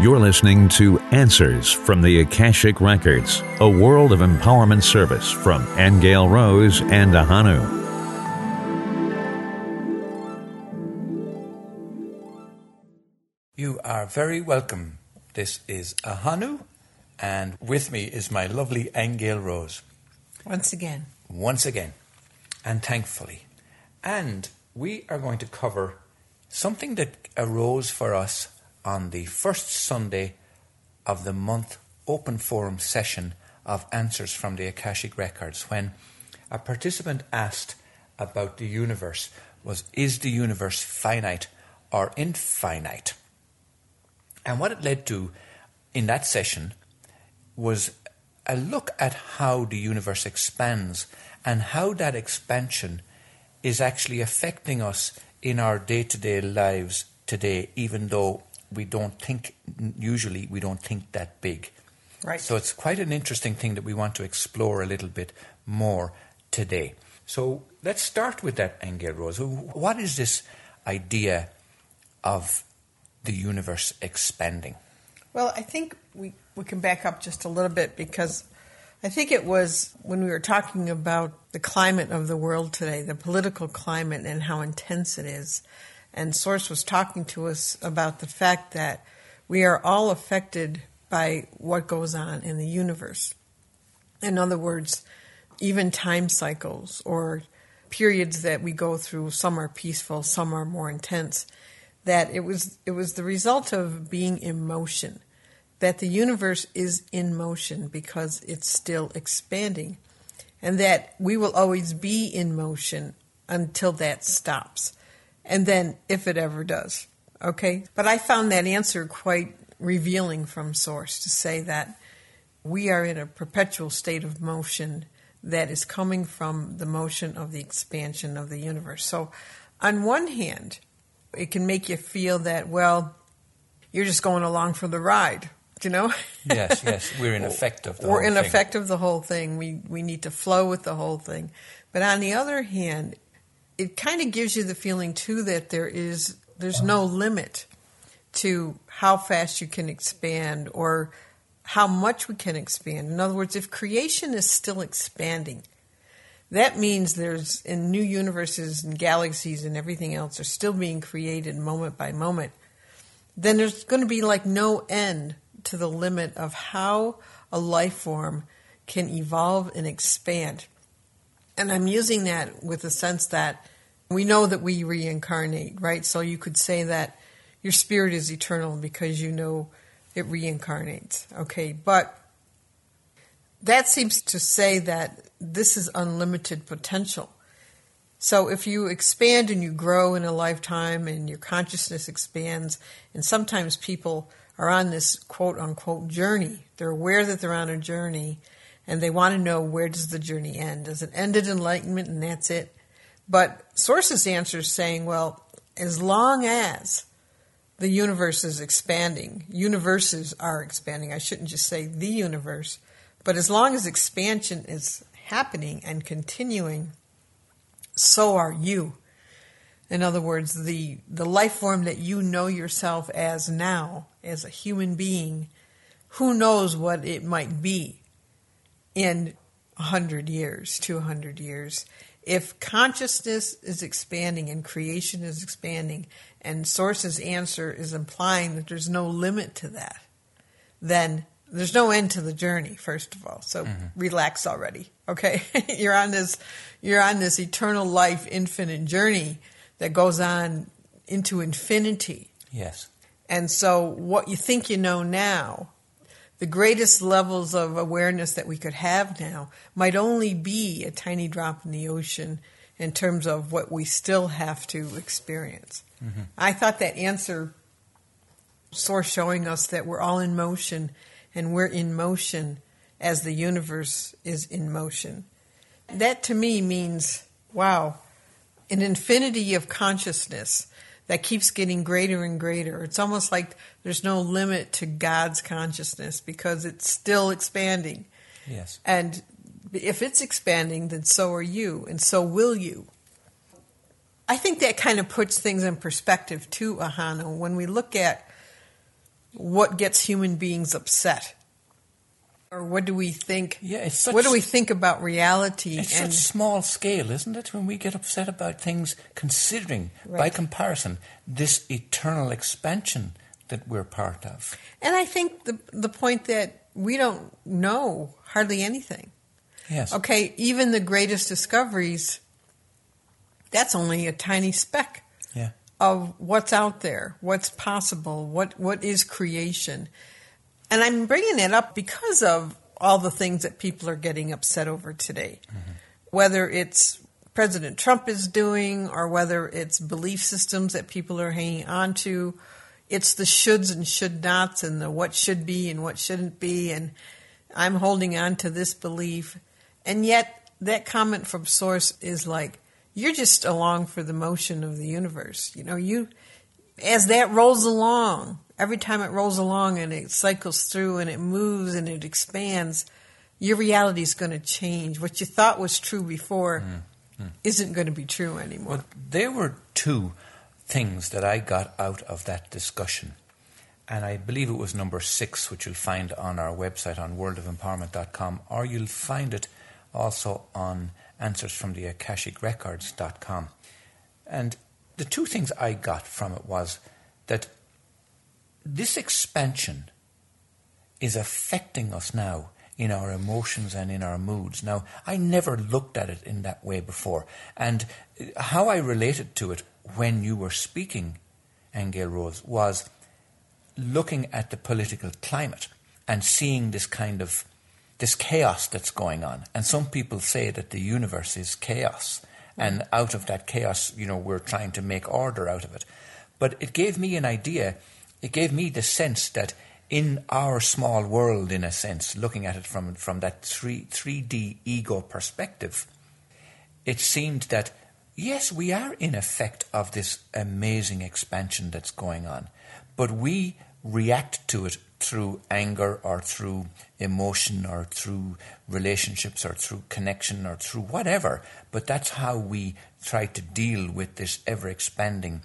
You're listening to Answers from the Akashic Records, a world of empowerment service from Aingeal Rose and Ahonu. You are very welcome. This is Ahonu, and with me is my lovely Aingeal Rose. Once again. Once again, and thankfully. And we are going to cover something that arose for us on the first Sunday of the month open forum session of Answers from the Akashic Records when a participant asked about the universe was is the universe finite or infinite? And what it led to in that session was a look at how the universe expands and how that expansion is actually affecting us in our day to day lives today, even though we don't think, usually, we don't think that big. Right. So it's quite an interesting thing that we want to explore a little bit more today. So let's start with that, Aingeal Rose. What is this idea of the universe expanding? Well, I think we, we can back up just a little bit because I think it was when we were talking about the climate of the world today, the political climate, and how intense it is. And Source was talking to us about the fact that we are all affected by what goes on in the universe. In other words, even time cycles or periods that we go through, some are peaceful, some are more intense, that it was it was the result of being in motion. That the universe is in motion because it's still expanding. And that we will always be in motion until that stops and then if it ever does. Okay? But I found that answer quite revealing from Source to say that we are in a perpetual state of motion that is coming from the motion of the expansion of the universe. So, on one hand, it can make you feel that, well, you're just going along for the ride, you know? yes, yes. We're in effect of the We're in thing. effect of the whole thing. We, we need to flow with the whole thing. But on the other hand, it kind of gives you the feeling too that there is there's no limit to how fast you can expand or how much we can expand. In other words, if creation is still expanding, that means there's in new universes and galaxies and everything else are still being created moment by moment. Then there's going to be like no end to the limit of how a life form can evolve and expand. And I'm using that with the sense that we know that we reincarnate, right? So you could say that your spirit is eternal because you know it reincarnates, okay? But that seems to say that this is unlimited potential. So if you expand and you grow in a lifetime and your consciousness expands, and sometimes people are on this quote unquote journey, they're aware that they're on a journey and they want to know where does the journey end? Does it end at enlightenment and that's it? But Source's answer saying, well, as long as the universe is expanding, universes are expanding. I shouldn't just say the universe, but as long as expansion is happening and continuing, so are you. In other words, the, the life form that you know yourself as now, as a human being, who knows what it might be in 100 years, 200 years. If consciousness is expanding and creation is expanding, and Source's answer is implying that there's no limit to that, then there's no end to the journey, first of all. So mm-hmm. relax already. Okay. you're on this you're on this eternal life, infinite journey that goes on into infinity. Yes. And so what you think you know now the greatest levels of awareness that we could have now might only be a tiny drop in the ocean in terms of what we still have to experience. Mm-hmm. I thought that answer source showing us that we're all in motion and we're in motion as the universe is in motion. That to me means, wow, an infinity of consciousness that keeps getting greater and greater. It's almost like there's no limit to God's consciousness because it's still expanding. Yes. And if it's expanding, then so are you, and so will you. I think that kind of puts things in perspective too, Ahonu. When we look at what gets human beings upset? Or what do we think? Yeah, it's such- what do we think about reality? It's and such small scale, isn't it? When we get upset about things, considering by comparison this eternal expansion that we're part of. and I think the the point that we don't know hardly anything. Yes. Okay, even the greatest discoveries, that's only a tiny speck Yeah. of what's out there, what's possible, what what is creation. And I'm bringing it up because of all the things that people are getting upset over today. Mm-hmm. Whether it's President Trump is doing or whether it's belief systems that people are hanging on to, it's the shoulds and should nots and the what should be and what shouldn't be and I'm holding on to this belief. And yet that comment from source is like you're just along for the motion of the universe. You know, you as that rolls along, every time it rolls along and it cycles through and it moves and it expands, your reality is going to change. What you thought was true before mm, mm. isn't going to be true anymore. Well, there were two things that I got out of that discussion. And I believe it was number six, which you'll find on our website on worldofempowerment.com, or you'll find it also on answersfromtheakashicrecords.com. And the two things I got from it was that this expansion is affecting us now in our emotions and in our moods. Now, I never looked at it in that way before. And how I related to it when you were speaking, Aingeal Rose, was looking at the political climate and seeing this kind of this chaos that's going on. And some people say that the universe is chaos. And out of that chaos, you know, we're trying to make order out of it. But it gave me an idea, it gave me the sense that in our small world, in a sense, looking at it from, from that 3, 3D ego perspective, it seemed that, yes, we are in effect of this amazing expansion that's going on, but we react to it through anger or through emotion or through relationships or through connection or through whatever. But that's how we try to deal with this ever expanding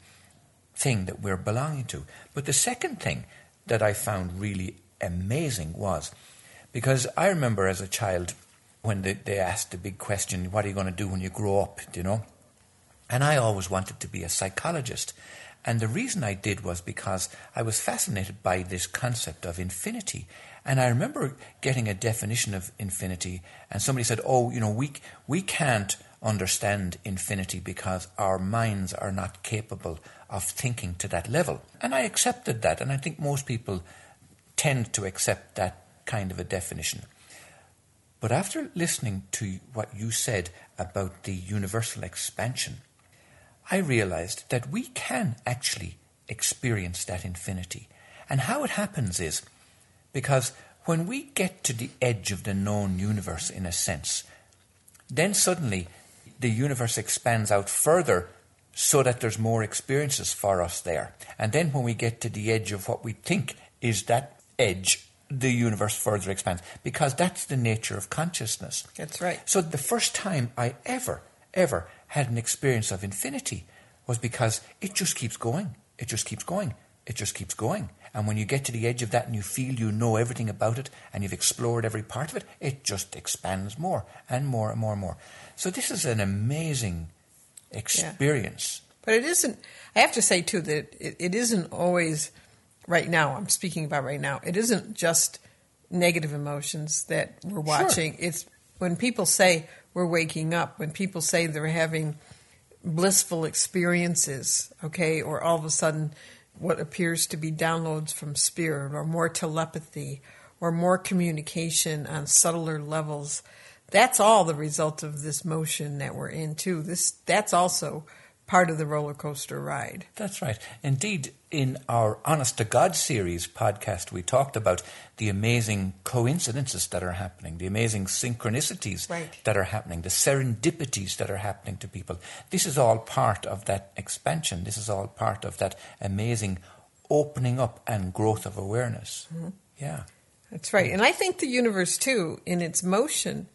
thing that we're belonging to. But the second thing that I found really amazing was because I remember as a child when they, they asked the big question, What are you going to do when you grow up? Do You know? And I always wanted to be a psychologist. And the reason I did was because I was fascinated by this concept of infinity. And I remember getting a definition of infinity, and somebody said, Oh, you know, we, we can't understand infinity because our minds are not capable of thinking to that level. And I accepted that, and I think most people tend to accept that kind of a definition. But after listening to what you said about the universal expansion, I realized that we can actually experience that infinity. And how it happens is because when we get to the edge of the known universe, in a sense, then suddenly the universe expands out further so that there's more experiences for us there. And then when we get to the edge of what we think is that edge, the universe further expands because that's the nature of consciousness. That's right. So the first time I ever, ever had an experience of infinity was because it just keeps going. It just keeps going. It just keeps going. And when you get to the edge of that and you feel you know everything about it and you've explored every part of it, it just expands more and more and more and more. So this is an amazing experience. But it isn't, I have to say too that it, it isn't always, right now, I'm speaking about right now, it isn't just negative emotions that we're watching. It's when people say we're waking up, when people say they're having blissful experiences, okay, or all of a sudden what appears to be downloads from spirit or more telepathy or more communication on subtler levels. That's all the result of this motion that we're in too. This that's also part of the roller coaster ride. That's right. Indeed, in our Honest to God series podcast, we talked about the amazing coincidences that are happening, the amazing synchronicities Right. that are happening, the serendipities that are happening to people. This is all part of that expansion. This is all part of that amazing opening up and growth of awareness. Mm-hmm. Yeah. That's right. And I think the universe too, in its motion,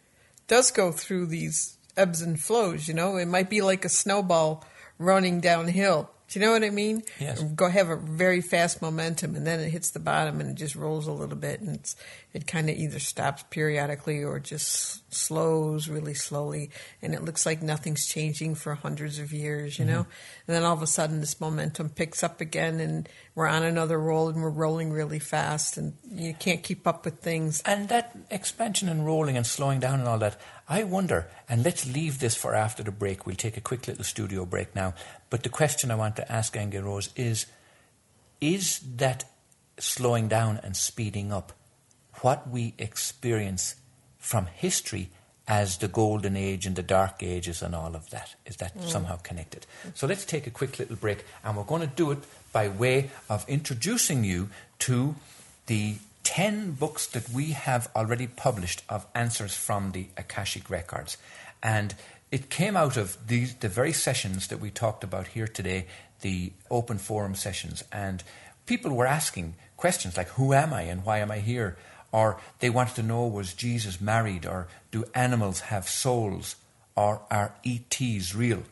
does go through these ebbs and flows, you know. It might be like a snowball running downhill. Do you know what I mean? Yes. Go have a very fast momentum, and then it hits the bottom and it just rolls a little bit, and it's, it kind of either stops periodically or just slows really slowly, and it looks like nothing's changing for hundreds of years, you know. Mm-hmm. And then all of a sudden, this momentum picks up again, and we're on another roll, and we're rolling really fast, and you can't keep up with things. And that expansion and rolling and slowing down and all that, I wonder, and let's leave this for after the break. We'll take a quick little studio break now. But the question I want to ask Aingeal Rose is Is that slowing down and speeding up what we experience from history as the golden age and the dark ages and all of that? Is that mm. somehow connected? So let's take a quick little break, and we're going to do it by way of introducing you to the 10 books that we have already published of answers from the Akashic Records. And it came out of these, the very sessions that we talked about here today, the open forum sessions. And people were asking questions like, Who am I and why am I here? Or they wanted to know, Was Jesus married? Or do animals have souls? Or are ETs real?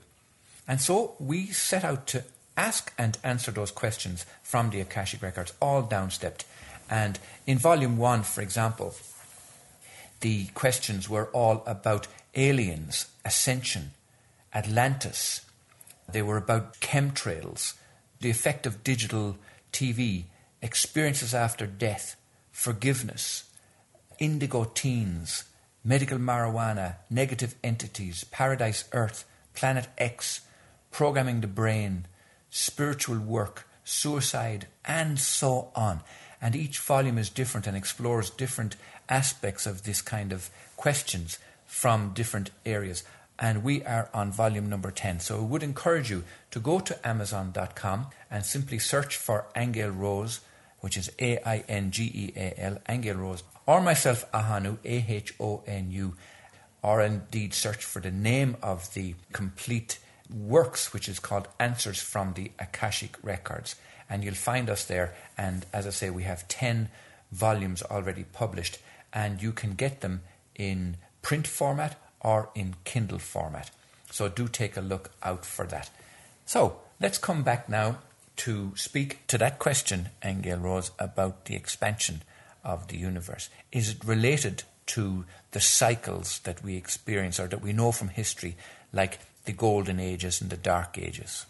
And so we set out to ask and answer those questions from the Akashic Records, all downstepped. And in volume one, for example, the questions were all about aliens, ascension, Atlantis. They were about chemtrails, the effect of digital TV, experiences after death, forgiveness, indigo teens, medical marijuana, negative entities, paradise earth, planet X, programming the brain, spiritual work, suicide, and so on. And each volume is different and explores different aspects of this kind of questions from different areas. And we are on volume number 10. So I would encourage you to go to Amazon.com and simply search for Aingeal Rose, which is A I N G E A L, Aingeal Rose, or myself, Ahonu, A H O N U, or indeed search for the name of the complete works, which is called Answers from the Akashic Records. And you'll find us there. And as I say, we have 10 volumes already published, and you can get them in print format or in Kindle format. So do take a look out for that. So let's come back now to speak to that question, Aingeal Rose, about the expansion of the universe. Is it related to the cycles that we experience or that we know from history, like the golden ages and the dark ages?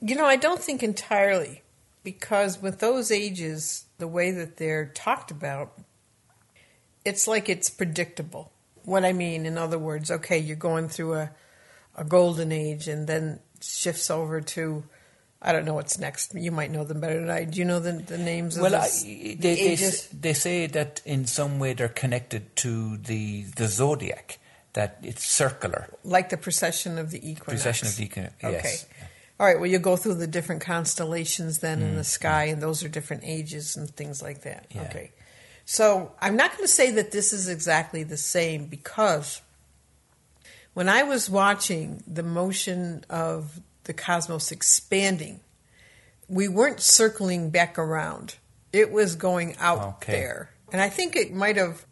You know, I don't think entirely, because with those ages, the way that they're talked about, it's like it's predictable. What I mean, in other words, okay, you're going through a, a golden age and then shifts over to, I don't know what's next. You might know them better than I. Do you know the, the names of Well, I, they, the they, ages? s- they say that in some way they're connected to the, the zodiac, that it's circular. like the precession of the equinox. Precession of the equinox, Okay. All right. Well, you go through the different constellations then in Mm, the sky, and those are different ages and things like that. Yeah. Okay. So I'm not going to say that this is exactly the same because when I was watching the motion of the cosmos expanding, we weren't circling back around. It was going out Okay. there. And I think it might have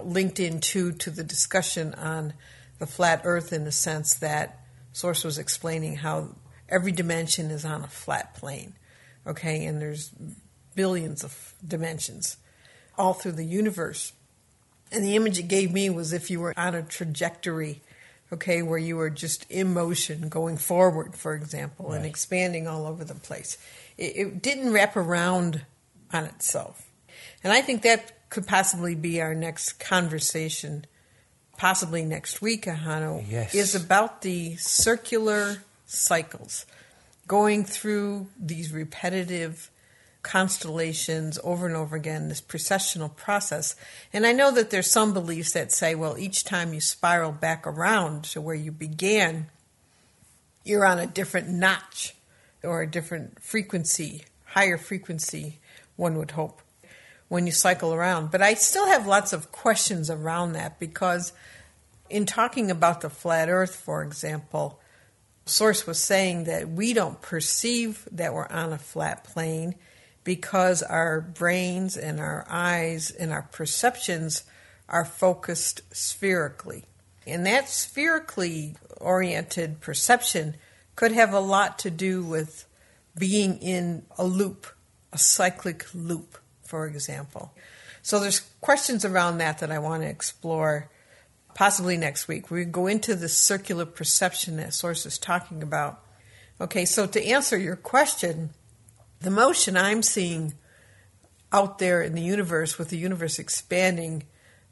linked in too to the discussion on the flat earth in the sense that Source was explaining how every dimension is on a flat plane. Okay, and there's billions of dimensions all through the universe. And the image it gave me was if you were on a trajectory, okay, where you were just in motion, going forward, for example, and expanding all over the place. It, it didn't wrap around on itself. And I think that could possibly be our next conversation, possibly next week, Ahonu, Yes. is about the circular cycles, going through these repetitive constellations over and over again, this processional process. And I know that there's some beliefs that say, well, each time you spiral back around to where you began, you're on a different notch or a different frequency, higher frequency, one would hope, when you cycle around. But I still have lots of questions around that because, in talking about the flat earth, for example, Source was saying that we don't perceive that we're on a flat plane because our brains and our eyes and our perceptions are focused spherically. And that spherically oriented perception could have a lot to do with being in a loop, a cyclic loop, for example. So there's questions around that that I want to explore possibly next week. We go into the circular perception that Source is talking about. Okay, so to answer your question, the motion I'm seeing out there in the universe with the universe expanding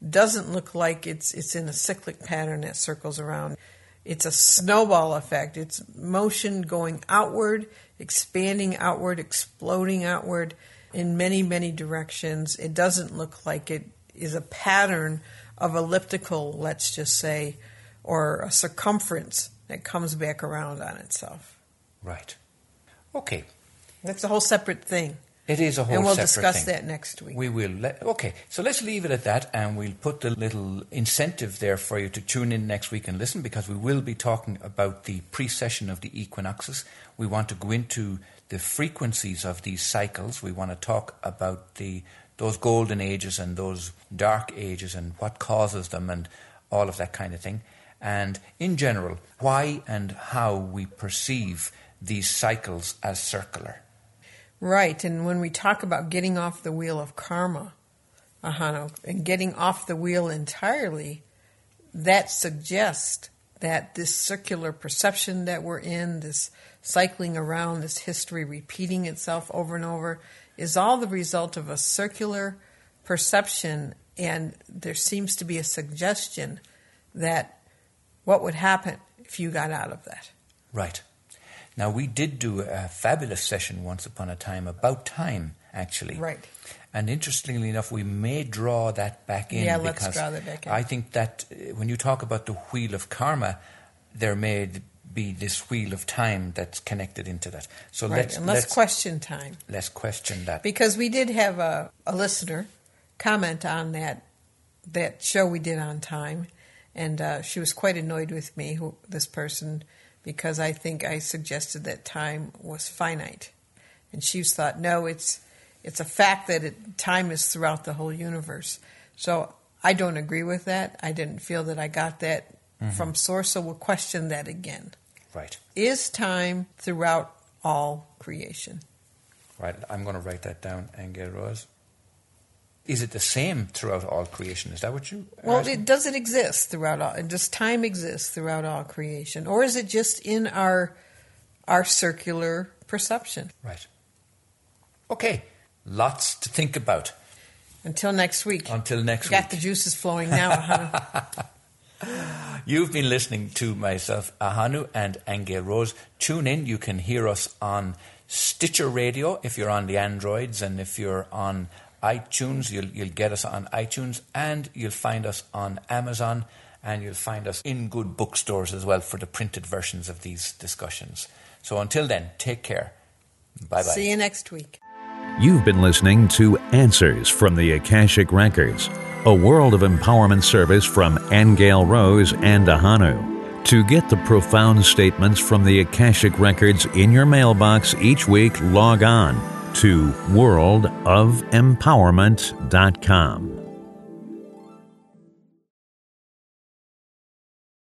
doesn't look like it's it's in a cyclic pattern that circles around. It's a snowball effect. It's motion going outward, expanding outward, exploding outward in many, many directions. It doesn't look like it is a pattern of elliptical, let's just say, or a circumference that comes back around on itself. Right. Okay. That's a whole separate thing. It is a whole and we'll discuss thing. that next week. We will. Okay, so let's leave it at that, and we'll put the little incentive there for you to tune in next week and listen, because we will be talking about the precession of the equinoxes. We want to go into the frequencies of these cycles. We want to talk about the those golden ages and those dark ages and what causes them and all of that kind of thing. And in general, why and how we perceive these cycles as circular. Right, and when we talk about getting off the wheel of karma, Ahonu, and getting off the wheel entirely, that suggests that this circular perception that we're in, this cycling around, this history repeating itself over and over, is all the result of a circular perception, and there seems to be a suggestion that what would happen if you got out of that. Right. Now, we did do a fabulous session once upon a time about time, actually. Right. And interestingly enough, we may draw that back in. Yeah, let's because draw that back in. I think that uh, when you talk about the wheel of karma, there may be this wheel of time that's connected into that. So Right, let's and let's, let's question time. let's question that. Because we did have a, a listener comment on that that show we did on time, and uh, she was quite annoyed with me, who, this person, because I think I suggested that time was finite, and she thought, no, it's it's a fact that it, time is throughout the whole universe. So I don't agree with that. I didn't feel that I got that from source, so we'll question that again. Right. Is time throughout all creation? Right. I'm going to write that down, Aingeal Rose. Is it the same throughout all creation? Is that what you? Well, it, does it exist throughout all? Does time exist throughout all creation, or is it just in our our circular perception? Right. Okay. Lots to think about. Until next week. Until next Got week. Got the juices flowing now. Ahonu. You've been listening to myself, Ahonu, and Aingeal Rose. Tune in. You can hear us on Stitcher Radio if you're on the Androids, and if you're on iTunes, you'll, you'll get us on iTunes, and you'll find us on Amazon, and you'll find us in good bookstores as well for the printed versions of these discussions. So until then, take care. Bye bye. See you next week. You've been listening to Answers from the Akashic Records, a world of empowerment service from Aingeal Rose and Ahonu. To get the profound statements from the Akashic Records in your mailbox each week, log on to worldofempowerment.com.